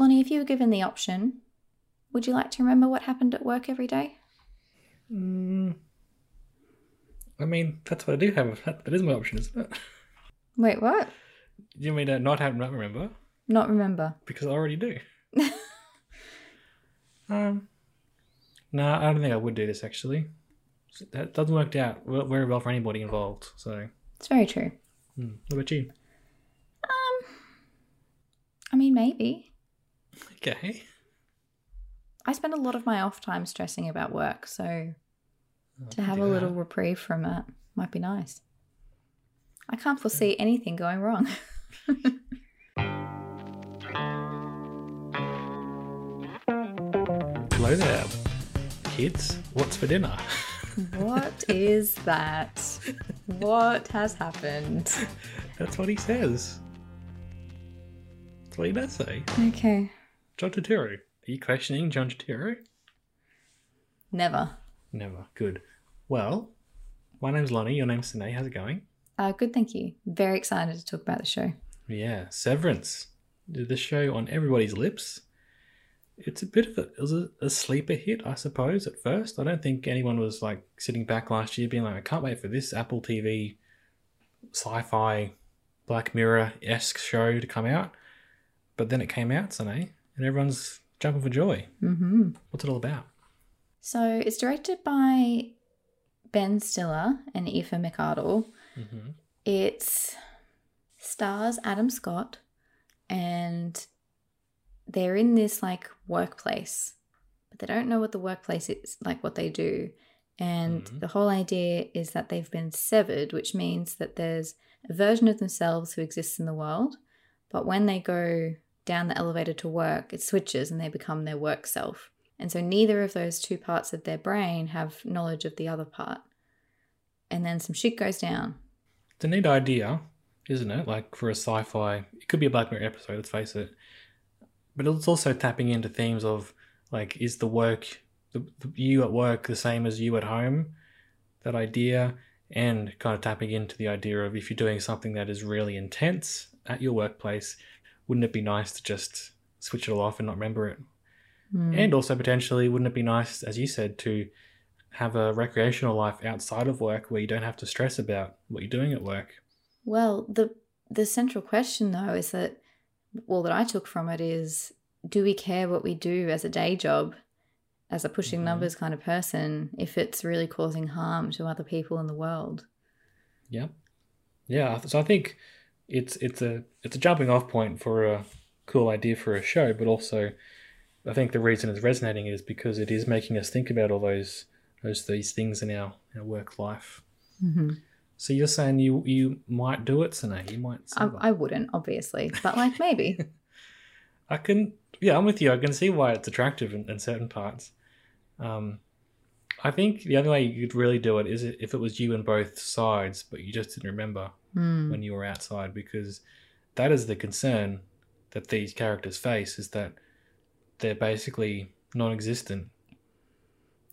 Lonnie, if you were given the option, would you like to remember what happened at work every day? I mean, that's what I do have. That, that is my option, isn't it? Wait, what? You mean to not have not remember? Not remember. Because I already do. um, no, I don't think I would do this actually. That doesn't work out very well for anybody involved. So, It's very true. hmm. what about you? Um, I mean, maybe. Okay. I spend a lot of my off time stressing about work, so oh, to have a little reprieve from it might be nice. I can't foresee anything going wrong. Hello there, kids. What's for dinner? what is that? What has happened? That's what he says. That's what he does say. Okay. John Turturro. Are you questioning John Turturro? Never. Never. Good. Well, my name's Lonnie. Your name's Sine. How's it going? Uh, good, thank you. Very excited to talk about the show. Yeah, Severance. The show on everybody's lips. It's a bit of a, it was a, a sleeper hit, I suppose, at first. I don't think anyone was like sitting back last year being like, I can't wait for this Apple TV sci fi Black Mirror esque show to come out. But then it came out, Sine, and everyone's jumping for joy. Mm-hmm. What's it all about? So it's directed by Ben Stiller and Aoife McArdle. Mm-hmm. It stars Adam Scott, and they're in this like workplace, but they don't know what the workplace is, like what they do. And Mhm. the whole idea is that they've been severed, which means that there's a version of themselves who exists in the world, but when they go down the elevator to work, it switches and they become their work self. And so neither of those two parts of their brain have knowledge of the other part. And then some shit goes down. It's a neat idea, isn't it? Like for a sci-fi, it could be a Black Mirror episode. Let's face it. But it's also tapping into themes of like, is the work, the, the, you at work, the same as you at home? That idea, and kind of tapping into the idea of if you're doing something that is really intense at your workplace, wouldn't it be nice to just switch it all off and not remember it? Hmm. And also potentially, wouldn't it be nice, as you said, to have a recreational life outside of work where you don't have to stress about what you're doing at work? Well, the the central question though is that all that I took from it is do we care what we do as a day job as a pushing Mhm. numbers kind of person if it's really causing harm to other people in the world? Yeah, yeah. So I think it's it's a it's a jumping off point for a cool idea for a show, but also I think the reason it's resonating is because it is making us think about all those those these things in our, our work life. Mm-hmm. So you're saying you you might do it, Sine? You might. I. I wouldn't, obviously, but like maybe. I can, yeah, I'm with you. I can see why it's attractive in, in certain parts. Um, I think the only way you could really do it is if it was you in both sides, but you just didn't remember Hmm. when you were outside, because that is the concern that these characters face is that they're basically non-existent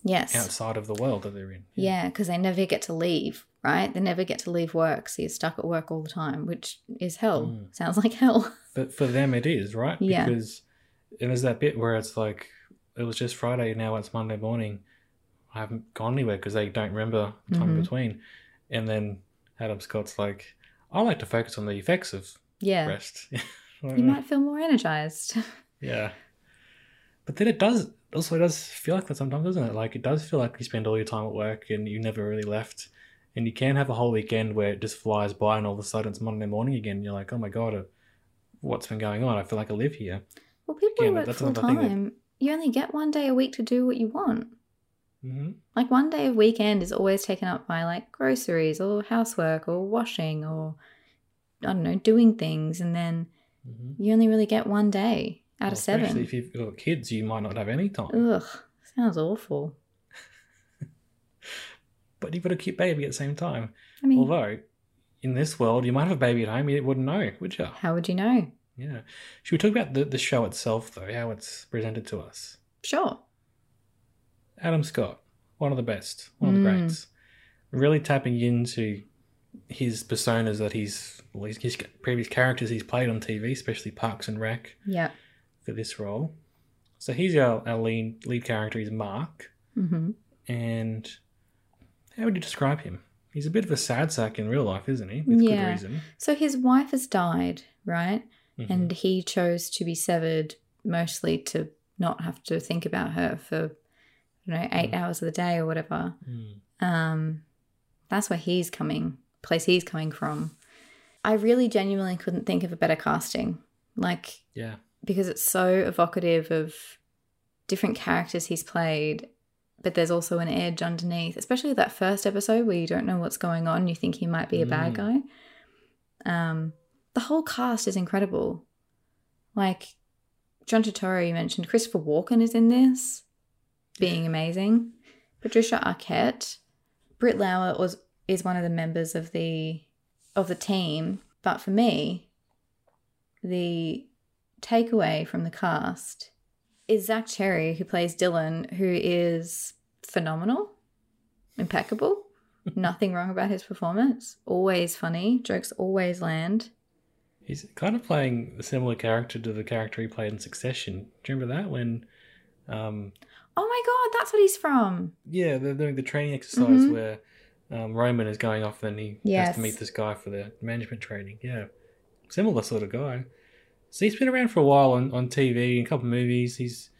Yes. outside of the world that they're in. Yeah, because they never get to leave, right? They never get to leave work, so you're stuck at work all the time, which is hell. Mm. Sounds like hell. But for them, it is right Yeah. because and there's that bit where it's like it was just Friday, now it's Monday morning. I haven't gone anywhere because they don't remember the time Mhm. between. And then Adam Scott's like, I like to focus on the effects of Yeah. rest. You might feel more energized. yeah. But then it does also it does feel like that sometimes, doesn't it? Like it does feel like you spend all your time at work and you never really left. And you can have a whole weekend where it just flies by and all of a sudden it's Monday morning again. You're like, oh my god, uh, what's been going on? I feel like I live here. Well, people Again, who work full thing that- time, you only get one day a week to do what you want. Hmm Like one day of weekend is always taken up by like groceries or housework or washing or I don't know, doing things, and then Mhm. you only really get one day out Well, of Especially seven. if you've got kids, you might not have any time. Ugh, sounds awful. But you've got a cute baby at the same time. I mean, Although, in this world, you might have a baby at home, you wouldn't know, would you? how would you know? Yeah. Should we talk about the, the show itself, though, how it's presented to us? Sure. Adam Scott, one of the best, one of the Mm. greats. Really tapping into his personas that he's, well, his, his previous characters he's played on TV, especially Parks and Rec Yeah. for this role. So he's our, our lead, lead character, he's Mark. hmm And how would you describe him? He's a bit of a sad sack in real life, isn't he? With good Yeah. reason. So his wife has died, right? Mhm. And he chose to be severed mostly to not have to think about her for, you know, eight hours of the day or whatever. Mm. Um, that's where he's coming, place he's coming from. I really genuinely couldn't think of a better casting. Like, Yeah. because it's so evocative of different characters he's played, but there's also an edge underneath, especially that first episode where you don't know what's going on. You think he might be a bad guy. Um, the whole cast is incredible. Like John Turturro, you mentioned Christopher Walken is in this, being amazing. Patricia Arquette, Britt Lower was is one of the members of the of the team, but for me, the takeaway from the cast is Zach Cherry, who plays Dylan, who is phenomenal, impeccable. Nothing wrong about his performance. Always funny. Jokes always land. He's kind of playing a similar character to the character he played in Succession. Do you remember that? When, um, Oh my god, that's what he's from. yeah, they're doing the training exercise Mhm. where um, Roman is going off and he has to meet this guy for the management training. Yeah. Similar sort of guy. So he's been around for a while on, on TV, a couple of movies. He's,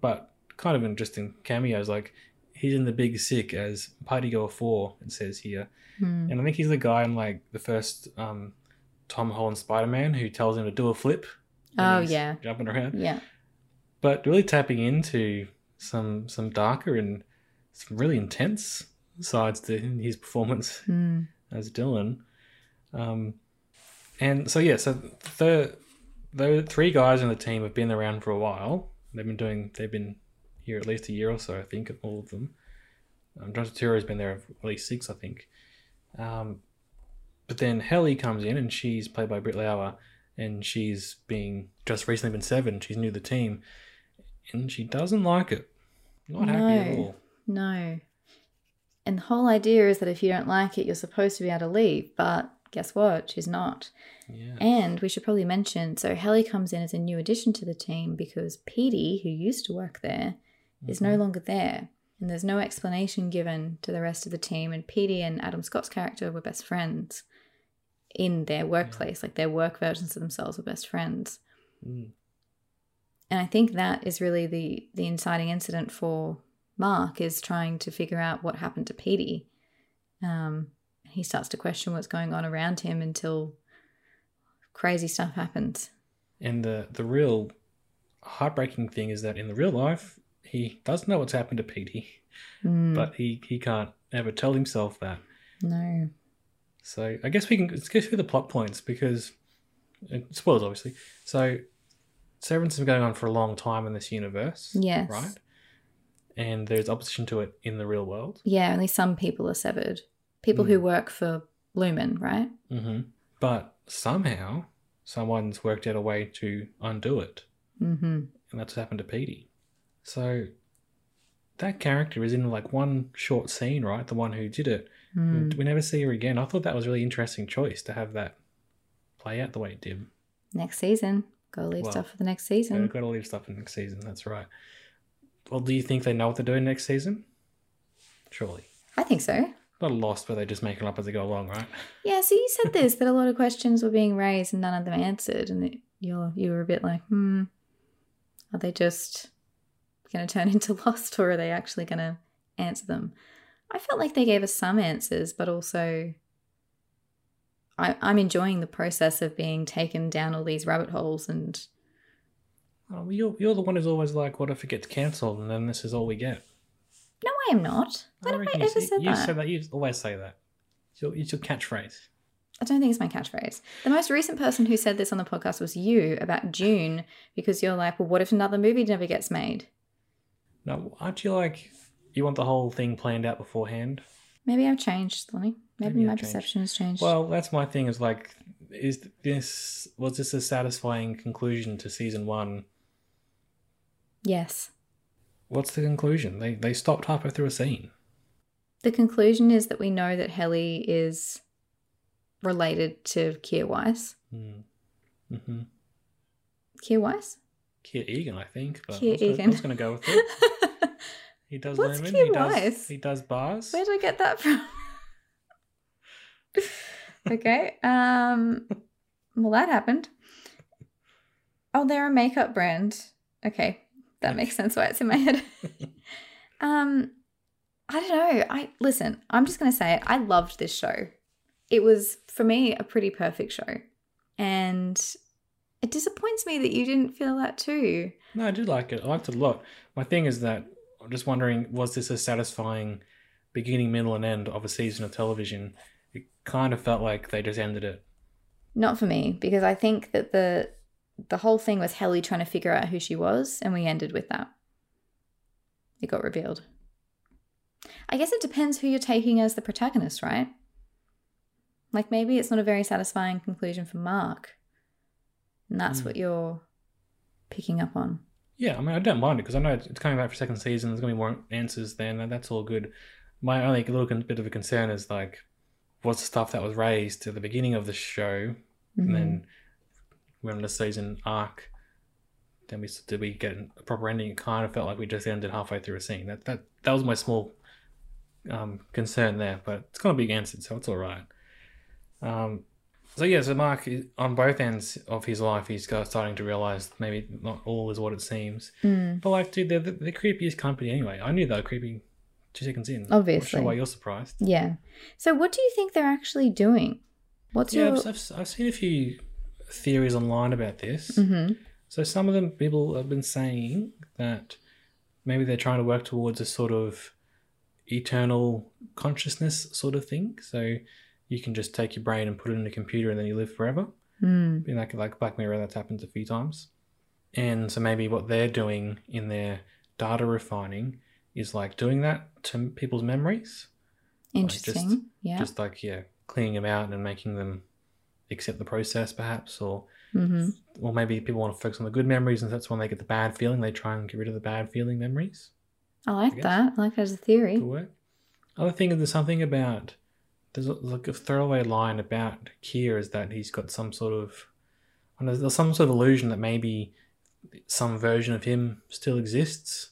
but kind of interesting cameos. Like, he's in The Big Sick as Party Girl 4, it says here. Hmm. And I think he's the guy in like the first um, Tom Holland Spider Man who tells him to do a flip. Oh, yeah. jumping around. Yeah. But really tapping into some some darker and some really intense sides to his performance Hmm. as Dylan. Um, and so yeah, so the the three guys in the team have been around for a while. They've been doing. They've been here at least a year or so, I think, all of them. Um, John Turturro has been there at least six, I think. Um, but then Helly comes in, and she's played by Britt Lower, and she's being just recently been seven. She's new to the team, and she doesn't like it. Not happy at No. all. No. And the whole idea is that if you don't like it, you're supposed to be able to leave. But guess what? She's not. Yeah. And we should probably mention so Helly comes in as a new addition to the team because Petey, who used to work there, is no longer there. And there's no explanation given to the rest of the team. And Petey and Adam Scott's character were best friends in their workplace. Like their work versions of themselves were best friends. Mm. And I think that is really the the inciting incident for Mark is trying to figure out what happened to Petey. Um, he starts to question what's going on around him until crazy stuff happens. And the the real heartbreaking thing is that in the real life, he does know what's happened to Petey, Mm, but he, he can't ever tell himself that. no. So I guess we can let's go through the plot points because uh, spoilers obviously. So Severance has been going on for a long time in this universe. Yes. Right? And there's opposition to it in the real world. Yeah, only some people are severed. People who work for Lumon, right? hmm But somehow someone's worked out a way to undo it. Mm-hmm. and that's what happened to Petey. So that character is in like one short scene, right? The one who did it. Mm. We never see her again. I thought that was a really interesting choice to have that play out the way it did. Next season. Gotta leave Well, stuff for the next Yeah, season. we've got to leave stuff in next season. That's right. Well, do you think they know what they're doing next season? Surely. I think so. Not lost, but they're just making it up as they go along, right? Yeah, so you said this that a lot of questions were being raised and none of them answered, and you're you were a bit like, hmm, are they just going to turn into Lost, or are they actually going to answer them? I felt like they gave us some answers, but also I, I'm enjoying the process of being taken down all these rabbit holes, and Oh, you're, you're the one who's always like, what if it gets cancelled and then this is all we get? no, I am not. When have I ever you, said you that? said that. You always say that. It's your, it's your catchphrase. I don't think it's my catchphrase. The most recent person who said this on the podcast was you about June because you're like, well, what if another movie never gets made? No, aren't you like you want the whole thing planned out beforehand? Maybe I've changed, Lonnie. Maybe, my perception has changed. Well, that's my thing. Is like, is this was this a satisfying conclusion to season one? yes. What's the conclusion? They they stopped halfway through a scene. The conclusion is that we know that Helly is related to Kier Weiss. Mm. Mm-hmm. Kier Weiss? Kier Eagan, I think. But Kier I was gonna- Eagan. I was going to go with it. He does What's Lemon. Kier he does. He does bars. Where did I get that from? okay. Um well that happened. Oh, they're a makeup brand. Okay. That makes sense why it's in my head. um I don't know. I listen, I'm just gonna say it. I loved this show. It was for me a pretty perfect show. And it disappoints me that you didn't feel that too. No, I did like it. I liked it a lot. My thing is that I'm just wondering, was this a satisfying beginning, middle, and end of a season of television? Kind of felt like they just ended it. Not for me, because I think that the the whole thing was Helly trying to figure out who she was, and we ended with that. It got revealed. I guess it depends who you're taking as the protagonist, right? Like maybe it's not a very satisfying conclusion for Mark. And that's Mm. what you're picking up on. Yeah, I mean, I don't mind it because I know it's coming back for second season. There's going to be more answers then, and that's all good. My only little bit of a concern is like, what's the stuff that was raised at the beginning of the show, Mhm. and then we're on the season arc, then we did we get a proper ending? It kind of felt like we just ended halfway through a scene. That that that was my small um, concern there, but it's going to be answered, so it's all right. Um, so yeah, so Mark is- on both ends of his life, he's starting to realize maybe not all is what it seems. Mm. But like, dude, they're the, the creepiest company anyway. I knew they were creepy two seconds in. Obviously. Sure why you're surprised. Yeah. So what do you think they're actually doing? What's Yeah, your I've, I've, I've seen a few theories online about this. Mhm. So some of them people have been saying that maybe they're trying to work towards a sort of eternal consciousness sort of thing. So you can just take your brain and put it in a computer and then you live forever. Mm. Being like like Black Mirror, that's happened a few times. And so maybe what they're doing in their data refining is like doing that to people's memories. Interesting. yeah. Just like yeah, cleaning them out and making them accept the process perhaps or hmm or maybe people want to focus on the good memories and that's when they get the bad feeling they try and get rid of the bad feeling memories I like guess. that. I like that as a theory. could work other thing is there's something about there's like a throwaway line about Kier is that he's got some sort of I don't know, there's some sort of illusion that maybe some version of him still exists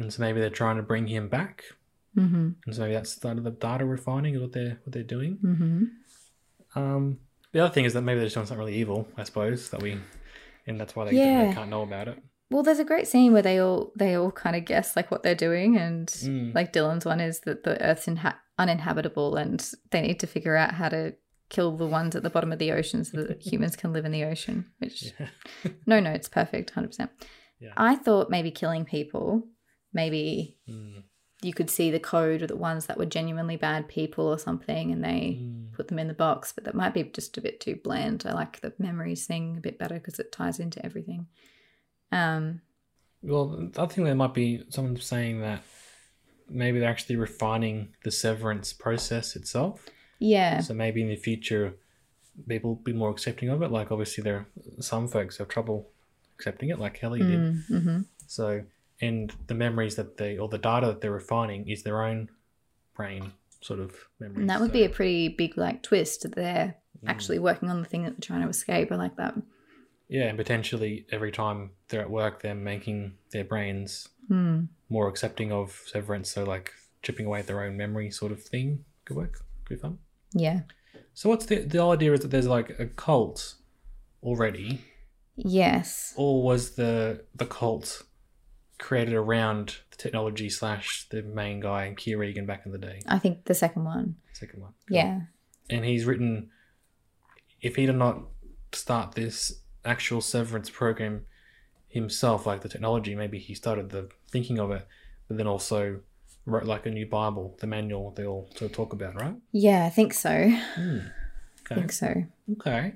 and so maybe they're trying to bring him back hmm and so maybe that's the the data refining is what they're what they're doing hmm um the other thing is that maybe they're just doing something really evil I suppose that we and that's why they, Yeah. they can't know about it Well, there's a great scene where they all they all kind of guess like what they're doing, and Mm. like Dylan's one is that the Earth's inha- uninhabitable, and they need to figure out how to kill the ones at the bottom of the ocean so that humans can live in the ocean. Which Yeah. no it's perfect, hundred percent. Yeah. I thought maybe killing people, maybe Mm. you could see the code of the ones that were genuinely bad people or something, and they Mm. put them in the box. But that might be just a bit too bland. I like the memories thing a bit better because it ties into everything. Um, Well, I think there might be someone saying that maybe they're actually refining the severance process itself. yeah. So maybe in the future, people will be more accepting of it. Like obviously, there are some folks have trouble accepting it, like Helly did. Mm-hmm. So, and the memories that they or the data that they're refining is their own brain sort of memory. And that would be a pretty big like twist. that They're Mm. actually working on the thing that they're trying to escape. I like that. yeah, and potentially every time they're at work, they're making their brains Hmm. more accepting of severance. So like chipping away at their own memory sort of thing could work. Could be fun. Yeah. So what's the the idea is that there's like a cult already, Yes. or was the the cult created around the technology slash the main guy and Kier Regan back in the day? I think the second one. Second one. Cool. Yeah. And he's written if he did not start this actual severance program himself, like the technology, maybe he started the thinking of it, but then also wrote like a new Bible, the manual they all sort of talk about, right? Yeah, I think so. Hmm. I think so. Okay,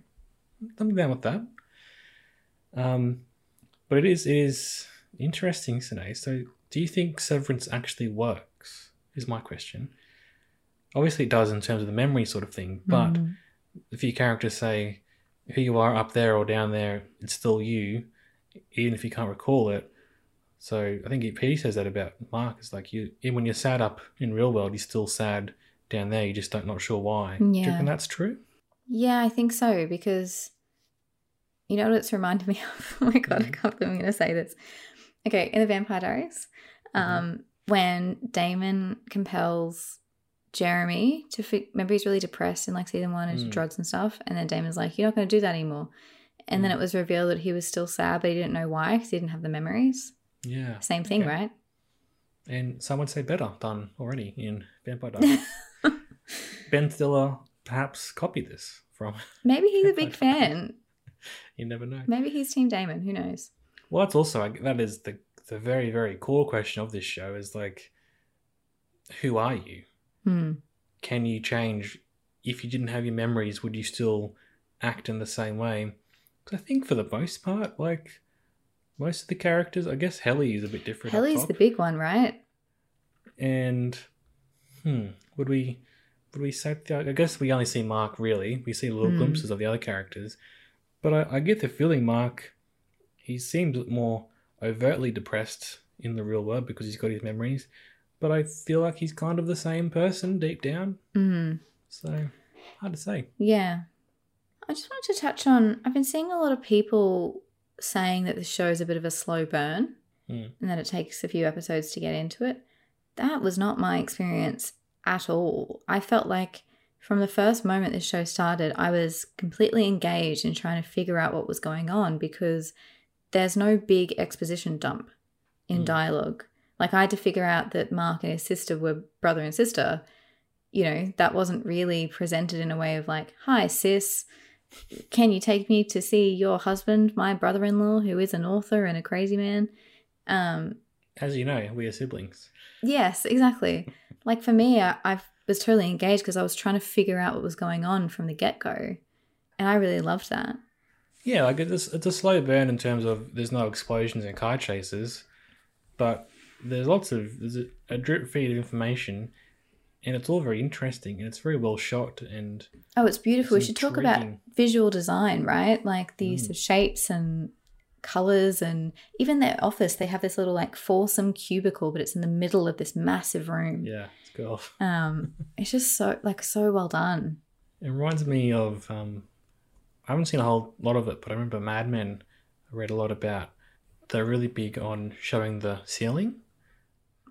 I'm down with that. Um, but it is it is interesting, Sine. So, do you think Severance actually works? Is my question. Obviously, it does in terms of the memory sort of thing, but Mm. if your characters say who you are up there or down there, it's still you, even if you can't recall it. So I think Petey says that about Mark. It's like you, even when you're sad up in real world, you're still sad down there. You just don't not sure why. Do you Yeah. reckon that's true? Yeah, I think so because you know what it's reminded me of. oh my god, I can't believe I'm going to say this. Okay, in the Vampire Diaries, um, when Damon compels Jeremy to fi- remember he's really depressed in like season one into Mm. drugs and stuff, and then Damon's like, "You're not going to do that anymore." And then Mm. it was revealed that he was still sad, but he didn't know why because he didn't have the memories. Yeah. Same thing, Okay. right? And some would say better done already in Vampire Diaries. ben Stiller perhaps copied this from. Maybe he's a big fan. You never know. Maybe he's Team Damon. Who knows? Well, that's also like, that is the the very very core question of this show is like, who are you? Hmm. Can you change? If you didn't have your memories, would you still act in the same way? Because I think for the most part, like most of the characters, I guess Helly is a bit different. Helly's the big one, right? And hmm, would we would we say? I guess we only see Mark really. We see little Hmm. glimpses of the other characters, but I, I get the feeling Mark he seems more overtly depressed in the real world because he's got his memories. But I feel like he's kind of the same person deep down. Mm. So hard to say. Yeah. I just wanted to touch on I've been seeing a lot of people saying that the show is a bit of a slow burn Mm. and that it takes a few episodes to get into it. That was not my experience at all. I felt like from the first moment this show started, I was completely engaged in trying to figure out what was going on because there's no big exposition dump in Mm. dialogue. Like I had to figure out that Mark and his sister were brother and sister. You know, that wasn't really presented in a way of like, "Hi sis, can you take me to see your husband, my brother-in-law who is an author and a crazy man?" Um As you know, we are siblings. Yes, exactly. Like for me, I, I was totally engaged because I was trying to figure out what was going on from the get go. And I really loved that. Yeah, like it's it's a slow burn in terms of there's no explosions and car chases, but there's lots of there's a, a drip feed of information, and it's all very interesting and it's very well shot and Oh, it's beautiful. It's we should talk about visual design, right? Like the use Mm. of shapes and colors and even their office they have this little like foursome cubicle but it's in the middle of this massive room yeah, it's cool. um it's just so like so well done It reminds me of um, I haven't seen a whole lot of it, but I remember Mad Men. I read a lot about. They're really big on showing the ceiling.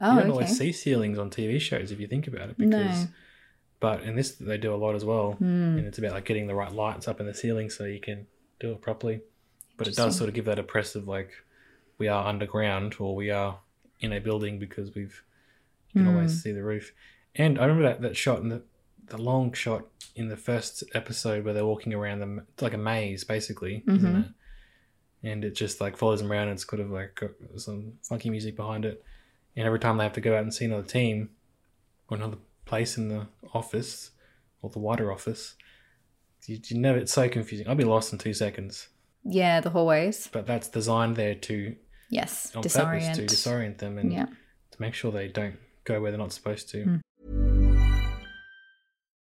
oh you don't okay always see ceilings on TV shows if you think about it, No. But in this, they do a lot as well, Hmm. and it's about like getting the right lights up in the ceiling so you can do it properly. But it does sort of give that oppressive, like we are underground or we are in a building because we've you can Hmm. always see the roof. And I remember that, that shot in the the long shot in the first episode where they're walking around the it's like a maze basically, isn't Mhm. it? And it just like follows them around. And it's kind of like got some funky music behind it. And every time they have to go out and see another team or another place in the office or the wider office, you, you never. It's so confusing. I'll be lost in two seconds. yeah the hallways But that's designed there to yes on disorient purpose to disorient them and yeah to make sure they don't go where they're not supposed to. Mm.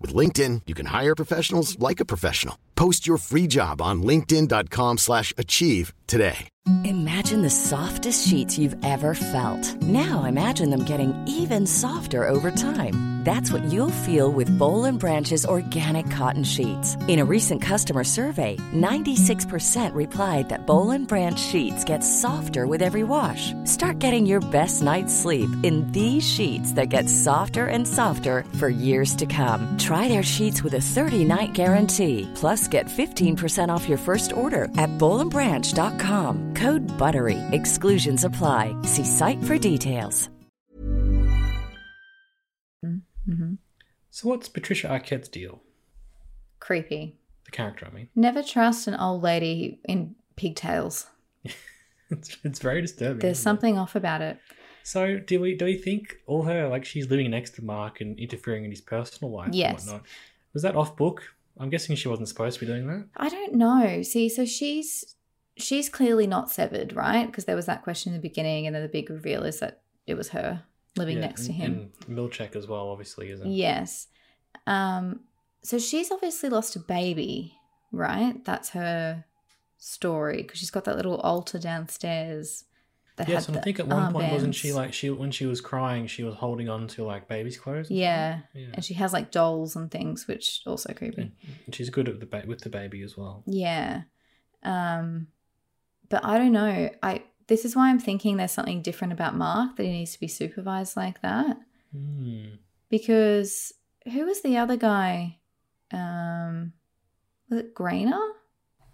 With LinkedIn, you can hire professionals like a professional. Post your free job on linkedin.com slash achieve today. Imagine the softest sheets you've ever felt. Now imagine them getting even softer over time. That's what you'll feel with Boll Branch's organic cotton sheets. In a recent customer survey, 96% replied that Boll Branch sheets get softer with every wash. Start getting your best night's sleep in these sheets that get softer and softer for years to come. Try their sheets with a 30 night guarantee. Plus, get 15% off your first order at bollandbranch.com. Code BUTTERY. Exclusions apply. See site for details. Mm-hmm. So, what's Patricia Arquette's deal? Creepy. The character, I mean. Never trust an old lady in pigtails. It's, it's very disturbing. There's isn't it? something off about it. So, do we do we think all her like she's living next to Mark and interfering in his personal life Yes. and whatnot? Was that off book? I'm guessing she wasn't supposed to be doing that. I don't know. See, so she's she's clearly not severed, right? Because there was that question in the beginning, and then the big reveal is that it was her living Yeah, next to him. And Milchick as well, obviously, isn't. It? Yes. Um. So she's obviously lost a baby, right? That's her story because she's got that little altar downstairs. That Yes, and I think at one point wasn't she like she when she was crying, she was holding on to like baby's clothes. Yeah. yeah. And she has like dolls and things, which also creepy. And and she's good at the ba- with the baby as well. Yeah. Um but I don't know. I this is why I'm thinking there's something different about Mark that he needs to be supervised like that Hmm. because who was the other guy? Um was it Graner?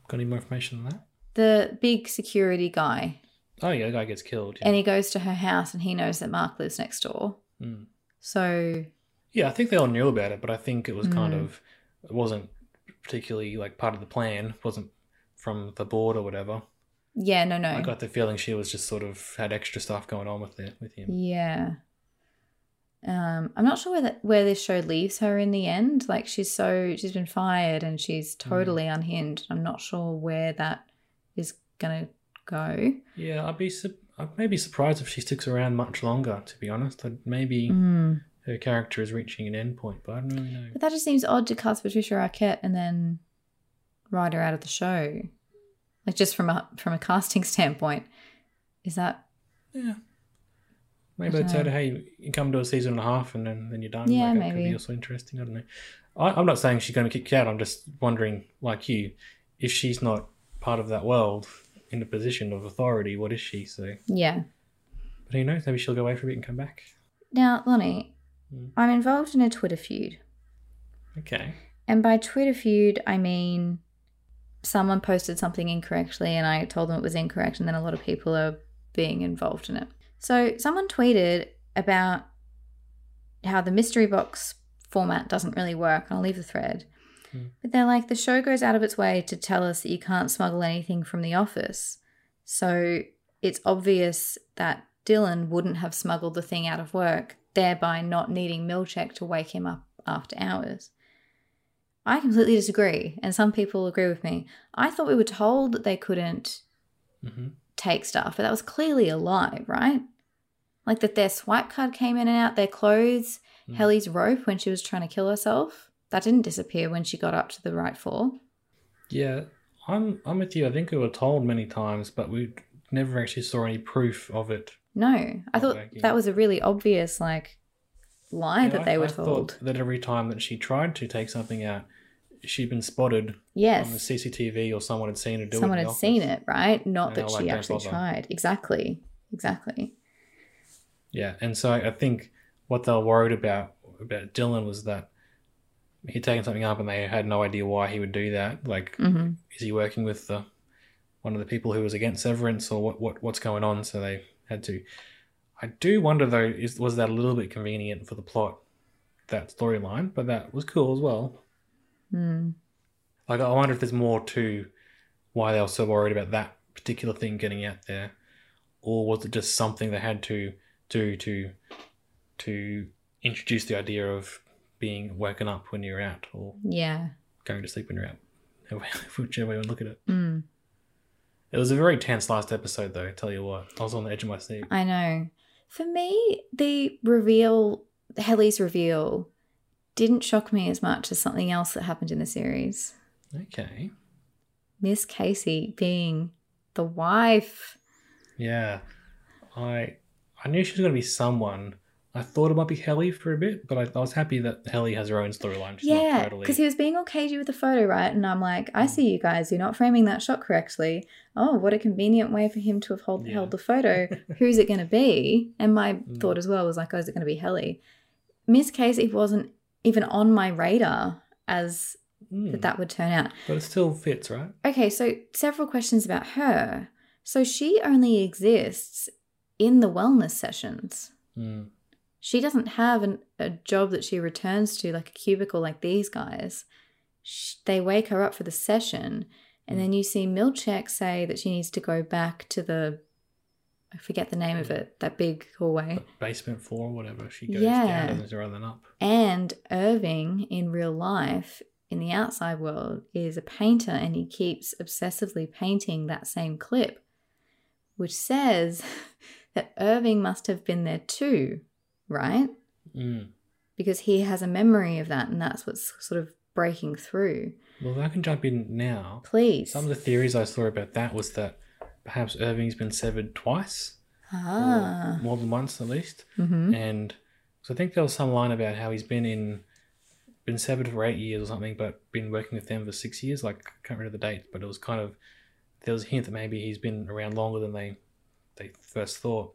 Got any more information on that? The big security guy. Oh yeah, the guy gets killed. Yeah. And he goes to her house and he knows that Mark lives next door. Hmm. So Yeah, I think they all knew about it, but I think it was kind Mm. of it wasn't particularly like part of the plan. It wasn't from the board or whatever. yeah, no no. I got the feeling she was just sort of had extra stuff going on with it with him. Yeah. Um, I'm not sure where that, where this show leaves her in the end. Like she's so she's been fired and she's totally unhinged. I'm not sure where that is gonna go. Yeah, I'd be su- I'd maybe surprised if she sticks around much longer. To be honest, I'd maybe Mm. her character is reaching an end point, but I don't really know. But that just seems odd to cast Patricia Arquette and then write her out of the show. Like just from a from a casting standpoint, is that Yeah. Maybe I I'd say, dunno. to, hey, you come to a season and a half and then, then you're done. Yeah, like, that Could be also interesting. I don't know. I, I'm not saying she's going to kick you out. I'm just wondering, like you, if she's not part of that world in a position of authority, what is she? So, yeah? but who knows? Maybe she'll go away for a bit and come back. Now, Lonnie, Mm. I'm involved in a Twitter feud. Okay. And by Twitter feud, I mean someone posted something incorrectly and I told them it was incorrect, and then a lot of people are being involved in it. So, someone tweeted about how the mystery box format doesn't really work. I'll leave the thread. Hmm. But they're like, the show goes out of its way to tell us that you can't smuggle anything from the office. So, it's obvious that Dylan wouldn't have smuggled the thing out of work, thereby not needing Milchick to wake him up after hours. I completely disagree, and some people agree with me. I thought we were told that they couldn't hmm take stuff, but that was clearly a lie, right? Like that their swipe card came in and out, their clothes, Mm. Helly's rope when she was trying to kill herself. That didn't disappear when she got up to the right floor. Yeah, I'm I'm with you. I think we were told many times, but we never actually saw any proof of it. No, I thought working. that was a really obvious like lie Yeah, that I- they were I told. that every time that she tried to take something out, she'd been spotted on the CCTV or someone had seen her do someone it. in had seen it, right? Not And that they're like, she actually tried. Exactly, exactly. Yeah, and so I think what they were worried about about Dylan was that he'd taken something up and they had no idea why he would do that. Like, hmm is he working with the one of the people who was against severance, or what? What what's going on? So they had to. I do wonder though, is was that a little bit convenient for the plot, that storyline? But that was cool as well. Mm. Like, I wonder if there's more to why they were so worried about that particular thing getting out there, or was it just something they had to do to to introduce the idea of being woken up when you're out, or Yeah. going to sleep when you're out, whichever way you look at it. Mm. It was a very tense last episode, though. Tell you what, I was on the edge of my seat. I know. For me, the reveal, Helly's reveal, didn't shock me as much as something else that happened in the series. Okay, Miss Casey being the wife. yeah, I I knew she was going to be someone. I thought it might be Helly for a bit, but I, I was happy that Helly has her own storyline. Yeah, totally. because he was being all cagey with the photo, right? And I'm like, I see you guys. You're not framing that shot correctly. Oh, what a convenient way for him to have hold, Yeah. held the photo. Who's it going to be? And my Mm. thought as well was like, oh, is it going to be Helly? Miss Casey wasn't even on my radar as Hmm. that that would turn out. But it still fits, right? Okay, so several questions about her. So she only exists in the wellness sessions. Hmm. She doesn't have an, a job that she returns to, like a cubicle like these guys. Sh they wake her up for the session, and hmm. then you see Milchick say that she needs to go back to the, I forget the name of hmm. it, that big hallway. The basement floor or whatever. She goes Yeah. down doesn't rather than up. And Irving in real life, in the outside world, is a painter and he keeps obsessively painting that same clip, which says that Irving must have been there too, right? Mm. Because he has a memory of that and that's what's sort of breaking through. Well, if I can jump in now. Please. Some of the theories I saw about that was that perhaps Irving's been severed twice, ah. or more than once at least. hmm And so I think there was some line about how he's been in, been severed for eight years or something, but been working with them for six years. Like I can't remember the date, but it was kind of there was a hint that maybe he's been around longer than they they first thought.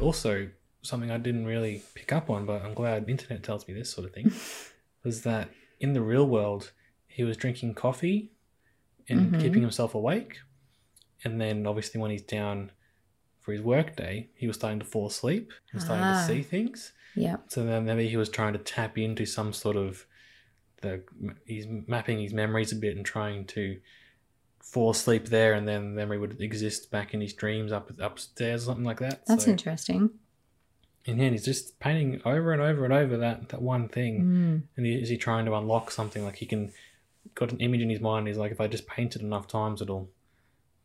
Also, something I didn't really pick up on, but I'm glad the internet tells me this sort of thing, was that in the real world he was drinking coffee and Mhm. keeping himself awake, and then obviously when he's down for his work day, he was starting to fall asleep and starting Ah. to see things. Yeah. So then maybe he was trying to tap into some sort of the he's mapping his memories a bit and trying to fall asleep there, and then memory would exist back in his dreams up upstairs or something like that. That's so, interesting. And then he's just painting over and over and over that that one thing. Mm. And he, is he trying to unlock something like he can got an image in his mind? He's like, if I just paint it enough times, it'll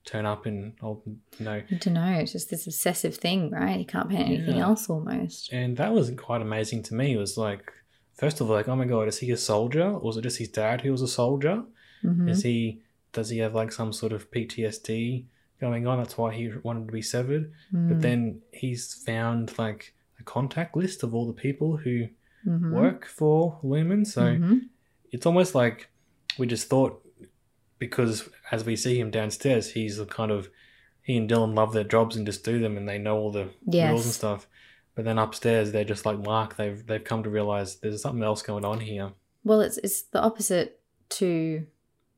turn up and I'll you know. I don't know. It's just this obsessive thing, right? He can't paint anything Yeah. else almost. And that was quite amazing to me. It was like, first of all, like, oh my god, is he a soldier? Or was it just his dad who was a soldier? hmm Is he does he have like some sort of PTSD going on? That's why he wanted to be severed. Mm. But then he's found like a contact list of all the people who Mhm. work for Lumon. So Mhm. it's almost like we just thought because as we see him downstairs, he's the kind of he and Dylan love their jobs and just do them, and they know all the Yes. rules and stuff. But then upstairs, they're just like Mark. They've they've come to realize there's something else going on here. Well, it's it's the opposite to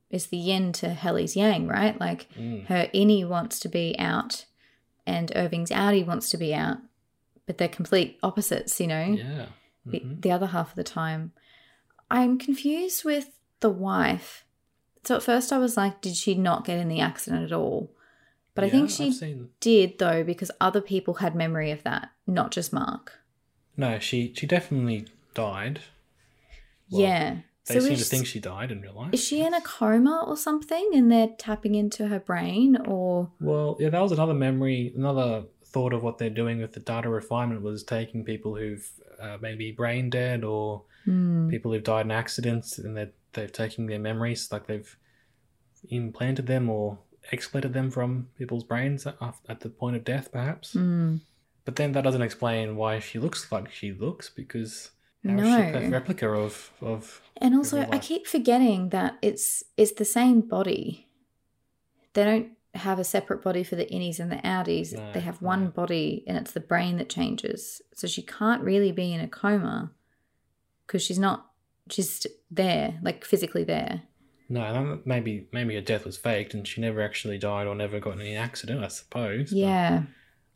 it's the yin to Helly's yang, right? Like Mm. her innie wants to be out and Irving's outie wants to be out, but they're complete opposites, you know. Yeah. The, Mhm. the other half of the time, I'm confused with the wife. So at first I was like, did she not get in the accident at all? But I Yeah, think I've she seen- did though because other people had memory of that, not just Mark. No, she she definitely died. Well, yeah. They seem to think she died in real life. Is she in a coma or something and they're tapping into her brain or Well, yeah, that was another memory, another thought of what they're doing with the data refinement was taking people who've uh, maybe brain dead or Hmm. people who've died in accidents and they're, they're taking their memories, like they've implanted them or explanted them from people's brains at, at the point of death, perhaps. Hmm. But then that doesn't explain why she looks like she looks because how No. she a replica of, of And also I keep forgetting that it's it's the same body. They don't have a separate body for the innies and the outies. No, they have one no. body and it's the brain that changes. So she can't really be in a coma because she's not she's there, like physically there. No, maybe maybe her death was faked and she never actually died or never got in any accident, I suppose. but Yeah.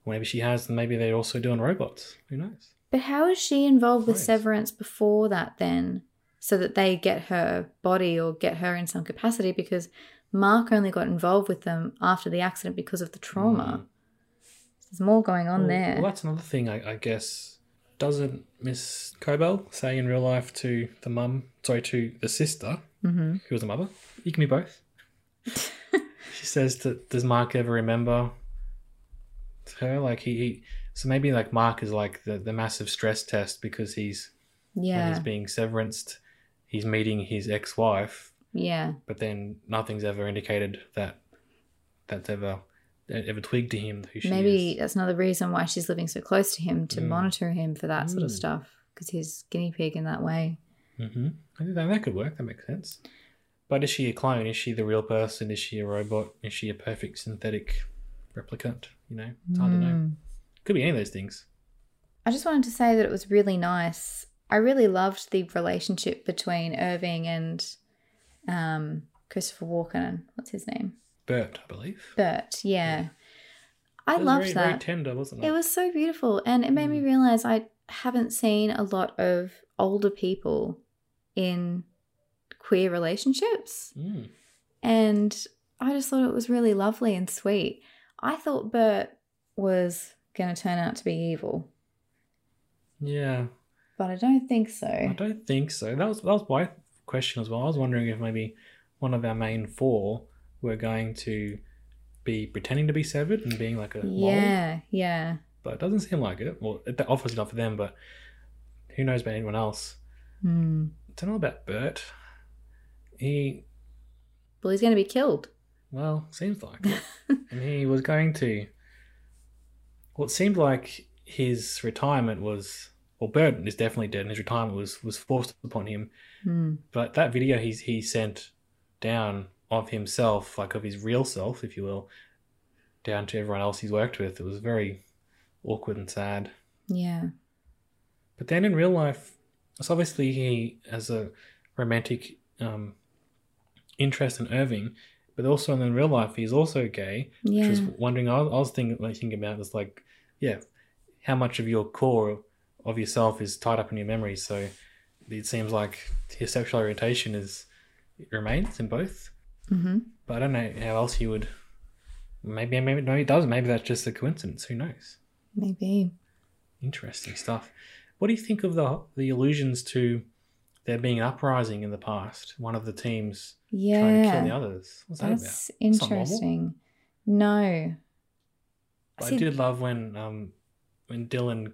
maybe she has, and maybe they're also doing robots. Who knows? But how is she involved with Severance before that then? So that they get her body or get her in some capacity because Mark only got involved with them after the accident because of the trauma. There's more going on Mm. Well- there. Well, that's another thing, I, I guess. Doesn't Miss Cobel say in real life to the mum, sorry, to the sister, hmm who was the mother? You can be both. she says, that, Does Mark ever remember her? Like, he, he. So maybe, like, Mark is like the, the massive stress test because he's, Yeah. he's being severanced, he's meeting his ex wife, Yeah. but then nothing's ever indicated that that's ever ever twigged to him who she Maybe is. that's another reason why she's living so close to him to Mm. monitor him for that sort of Mm. stuff because he's guinea pig in that way. Mm-hmm. I think that, that could work. That makes sense. But is she a clone? Is she the real person? Is she a robot? Is she a perfect synthetic replicant? You know, it's hard to know. Mm. Could be any of those things. I just wanted to say that it was really nice I really loved the relationship between Irving and um, Christopher Walken. What's his name? Burt, I believe. Burt. Yeah. I was loved very, that. Very tender, wasn't it? It was so beautiful. And it made me Mm. realize I haven't seen a lot of older people in queer relationships. Mm. And I just thought it was really lovely and sweet. I thought Burt was going to turn out to be evil, Yeah, but I don't think so. I don't think so. That was that was my question as well. I was wondering if maybe one of our main four were going to be pretending to be severed and being like a mole, yeah, yeah. but it doesn't seem like it. Well, it, obviously not for them, but who knows about anyone else? Hmm. I don't know about Burt. He Well, he's going to be killed. Well, seems like and he was going to. Well, it seemed like his retirement was. Well, Burt is definitely dead, and his retirement was was forced upon him. Hmm. But that video he's he sent down of himself, like of his real self, if you will, down to everyone else he's worked with, it was very awkward and sad. Yeah. But then in real life, so obviously he has a romantic um, interest in Irving, but also in real life he's also gay. Yeah. Which was wondering, I was, thinking, like, thinking about is like, yeah, how much of your core of yourself is tied up in your memories. So it seems like his sexual orientation is remains in both. hmm But I don't know how else he would. Maybe maybe no, he does. Maybe that's just a coincidence. Who knows? Maybe. Interesting stuff. What do you think of the the allusions to there being an uprising in the past? One of the teams trying to kill the others. What's that That's about? That's interesting. No. I See- did love when um when Dylan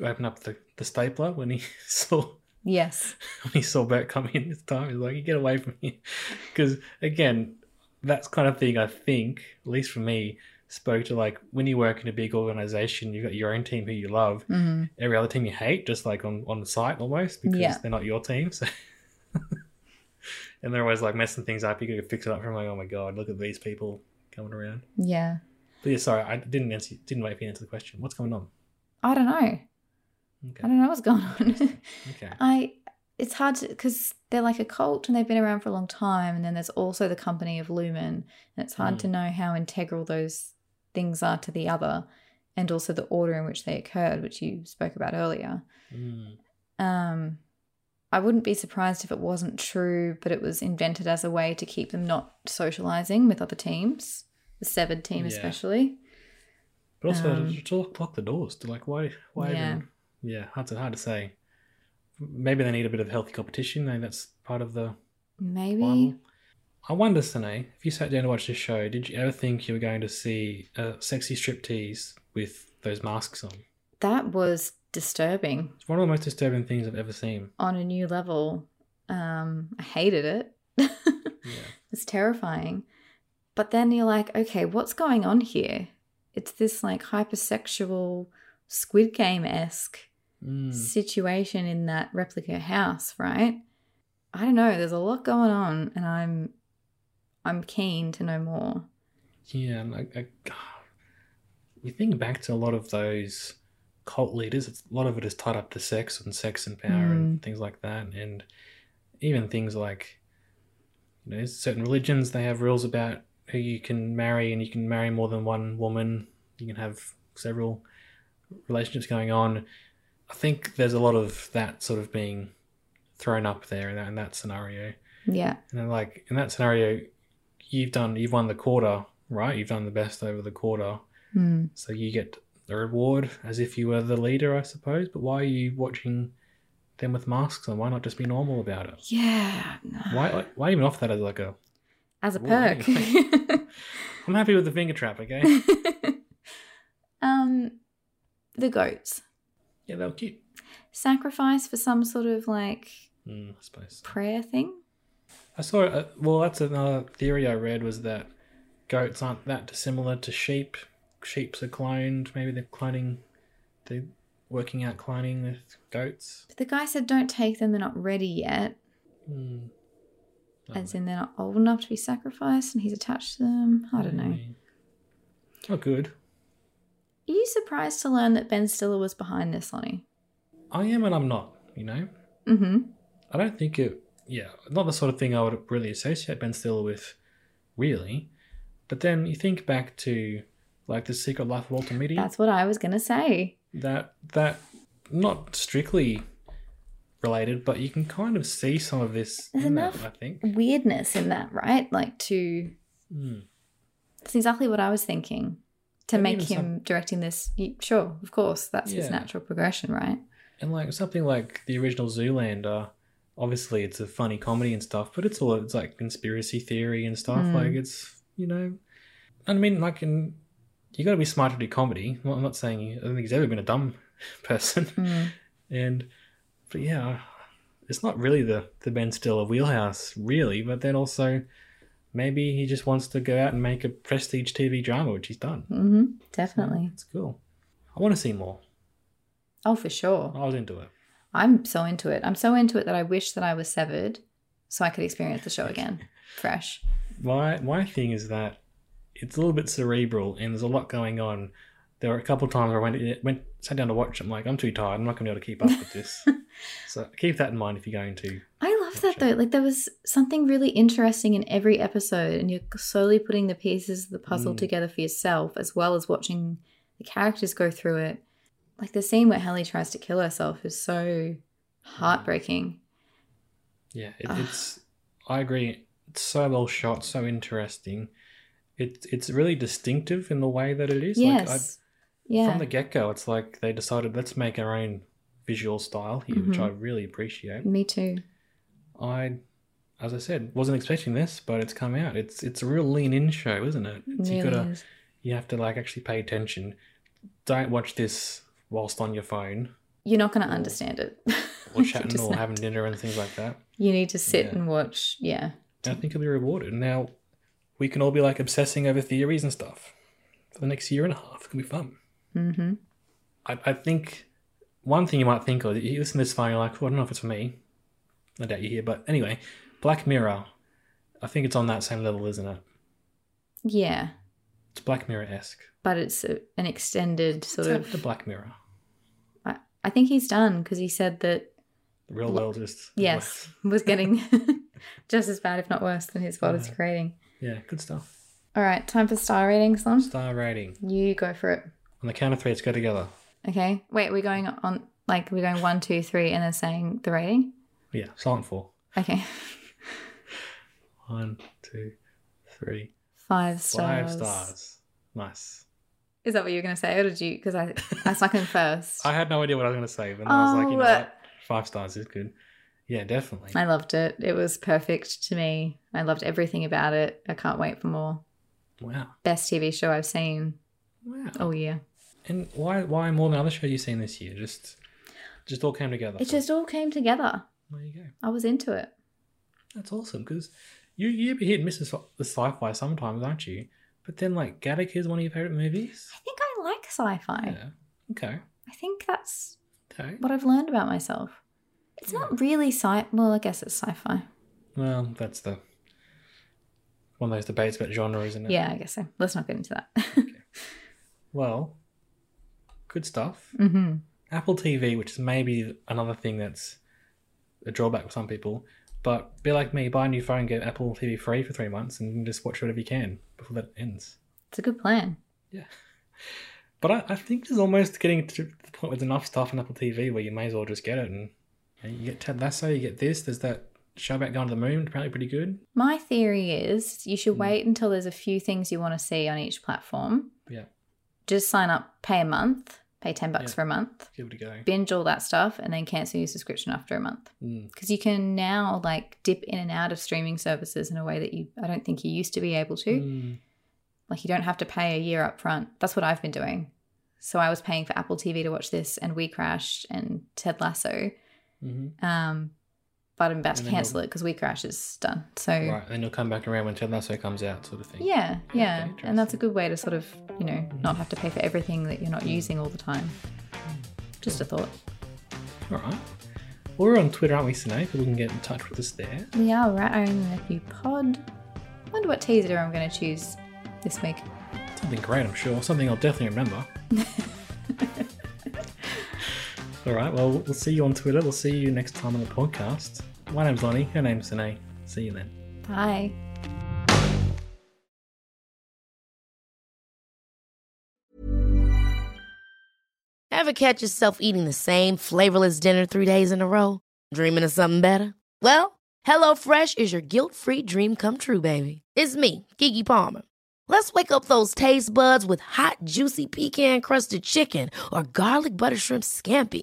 opened up the, the stapler when he saw Yes. when he saw Burt come in this time. He's like, "You get away from me," because again, that's kind of thing I think, at least for me, spoke to like when you work in a big organization, you've got your own team who you love, hmm every other team you hate, just like on on the site almost because Yeah. they're not your team. So. And they're always like messing things up. You gotta fix it up. I'm like, oh my god, look at these people coming around. Yeah. But yeah, sorry, I didn't answer. Didn't wait for you to answer the question. What's going on? I don't know. Okay. I don't know what's going on. Okay. I it's hard to because they're like a cult and they've been around for a long time, and then there's also the company of Lumon, and it's hard Mm. to know how integral those things are to the other, and also the order in which they occurred, which you spoke about earlier. Mm. Um, I wouldn't be surprised if it wasn't true, but it was invented as a way to keep them not socializing with other teams, the severed team Yeah. especially. But also Um, to lock, lock the doors. To like, why? Why? Yeah. Even, yeah. Hard to hard to say. Maybe they need a bit of healthy competition. Maybe that's part of the Maybe. I wonder, Sine, if you sat down to watch this show, did you ever think you were going to see a sexy striptease with those masks on? That was disturbing It's one of the most disturbing things I've ever seen. on a new level. Um, I hated it. Yeah. It's terrifying. But then you're like, okay, what's going on here? It's this like hypersexual Squid Game esque Mm. situation in that replica house, right? I don't know. There's a lot going on, and I'm I'm keen to know more. Yeah, and I, I, you think back to a lot of those cult leaders. It's, a lot of it is tied up to sex and sex and power and things like that, and even things like you know certain religions they have rules about who you can marry, and you can marry more than one woman. You can have several relationships going on. I think there's a lot of that sort of being thrown up there in that, in that scenario. Yeah, And then, like in that scenario, you've done you've won the quarter, right? You've done the best over the quarter, Hmm. so you get the reward as if you were the leader, I suppose. But why are you watching them with masks and Why not just be normal about it? yeah. Why why even offer that as like a? As a perk. I'm happy with the finger trap, okay? um, the goats yeah, they were cute. sacrifice for some sort of like Mm, I suppose. prayer thing. I saw. Uh, well, that's another theory I read was that goats aren't that dissimilar to sheep. Sheep's are cloned. Maybe they're cloning. They're working out cloning the goats. But the guy said, "Don't take them; they're not ready yet." Hmm. As in, they're not old enough to be sacrificed, and he's attached to them. I don't know. Oh, good. Are you surprised to learn that Ben Stiller was behind this, Lonnie? I am and I'm not. You know, Mm-hmm. I don't think it. Yeah, not the sort of thing I would really associate Ben Stiller with, really. But then you think back to like the Secret Life of Walter Mitty. That's what I was gonna say. that that not strictly related, but you can kind of see some of this There's in that, enough I think. weirdness in that, right? Like to Mm. That's exactly what I was thinking. To And make him some- directing this, sure, of course, that's his natural progression, right? And like something like the original Zoolander, obviously it's a funny comedy and stuff, but it's all it's like conspiracy theory and stuff. Mm. Like it's you know, I mean, like in you got to be smart to do comedy. Well, I'm not saying you, I don't think he's ever been a dumb person, Mm. and but yeah, it's not really the the Ben Stiller wheelhouse really. But then also maybe he just wants to go out and make a prestige TV drama, which he's done. hmm Definitely. It's cool. I want to see more. Oh, for sure. I was into it. I'm so into it. I'm so into it that I wish that I was severed so I could experience the show again, fresh. My my thing is that it's a little bit cerebral and there's a lot going on. There were a couple of times where I went went sat down to watch. it. I'm like, I'm too tired. I'm not going to be able to keep up with this. so keep that in mind if you're going to. I love that though. Like there was something really interesting in every episode, and you're slowly putting the pieces of the puzzle Mm. together for yourself, as well as watching the characters go through it. Like the scene where Helly tries to kill herself is so heartbreaking. Yeah, it, it's. I agree. It's so well shot, so interesting. It it's really distinctive in the way that it is. Like, I, yes. yeah. From the get go, it's like they decided let's make our own visual style here, which Mhm. I really appreciate. Me too. I, as I said, wasn't expecting this, but it's come out. It's it's a real lean in show, isn't it? It's, you Really gotta is. you have to like actually pay attention. Don't watch this whilst on your phone You're not going to understand it. or You chatting or having dinner and things like that. You need to sit Yeah. and watch. Yeah. I think you'll be rewarded. Now we can all be like obsessing over theories and stuff for the next year and a half. It can be fun. Mm-hmm. I, I think one thing you might think of, you listen to this phone, you're like, well, I don't know if it's for me. I doubt you hear, but anyway, Black Mirror. I think it's on that same level, isn't it? Yeah. It's Black Mirror esque. But it's a, an extended sort It's of. the Black Mirror. I, I think he's done because he said that The real world is Yes, was getting just as bad, if not worse, than his it's Yeah. creating. Yeah, good stuff. All right, time for star ratings, Lon. Star rating. You go for it. On the count of three, let's go together. Okay. Wait, we're going on like we're going one, two, three, and then saying the rating. Yeah, silent four. Okay. One, two, three, Five stars. five stars. Nice. Is that what you were going to say, or did you? Because I I stuck in first. I had no idea what I was going to say, but then I was like, you know Oh, what? Five stars is good. Yeah, definitely. I loved it. It was perfect to me. I loved everything about it. I can't wait for more. Wow. Best TV show I've seen Wow. all year. And why why more than other shows you've seen this year? Just just all came together. It just all came together. there you go. I was into it. That's awesome because you you hit and miss the sci-fi sometimes, aren't you? But then like Gattaca is one of your favorite movies. I think I like sci-fi. Yeah. Okay. I think that's Okay. what I've learned about myself. It's not really sci. Well, I guess it's sci-fi. Well, that's the one of those debates about genre, isn't it? Yeah, I guess so. Let's not get into that. Well, good stuff. hmm Apple TV, which is maybe another thing that's a drawback for some people. But be like me, buy a new phone, get Apple TV free for three months, and just watch whatever you can before that ends. It's a good plan. Yeah. But I, I think there's almost getting to the point with enough stuff on Apple TV where you may as well just get it. And you, know, you get Ted Lasso, you get this. There's that show about going to the moon, apparently pretty good. My theory is you should Hmm. wait until there's a few things you want to see on each platform. Yeah, Just sign up, pay a month, pay 10 bucks Yeah. for a month, give it a go. binge all that stuff, and then cancel your subscription after a month. Mm. Because you can now like dip in and out of streaming services in a way that you I don't think you used to be able to. Mm. Like you don't have to pay a year up front. That's what I've been doing. So I was paying for Apple TV to watch this and We Crashed and Ted Lasso. hmm Um, but I'm about to cancel it because We Crash is done. So Right, then you'll come back around when Ted Lasso comes out, sort of thing. yeah, yeah. And that's a good way to sort of, you know, not have to pay for everything that you're not using all the time. Just a thought. All right. Well, we're on Twitter, aren't we, Sinead? People can get in touch with us there. We are right own nephew pod. I Wonder what teaser I'm going to choose this week. Something great, I'm sure. Something I'll definitely remember. All right. Well, we'll see you on Twitter. We'll see you next time on the podcast. My name's Lonnie. Her name's Sine. See you then. Bye. Ever catch yourself eating the same flavorless dinner three days in a row? Dreaming of something better? Well, HelloFresh is your guilt-free dream come true, baby. It's me, Keke Palmer. Let's wake up those taste buds with hot, juicy pecan-crusted chicken or garlic butter shrimp scampi.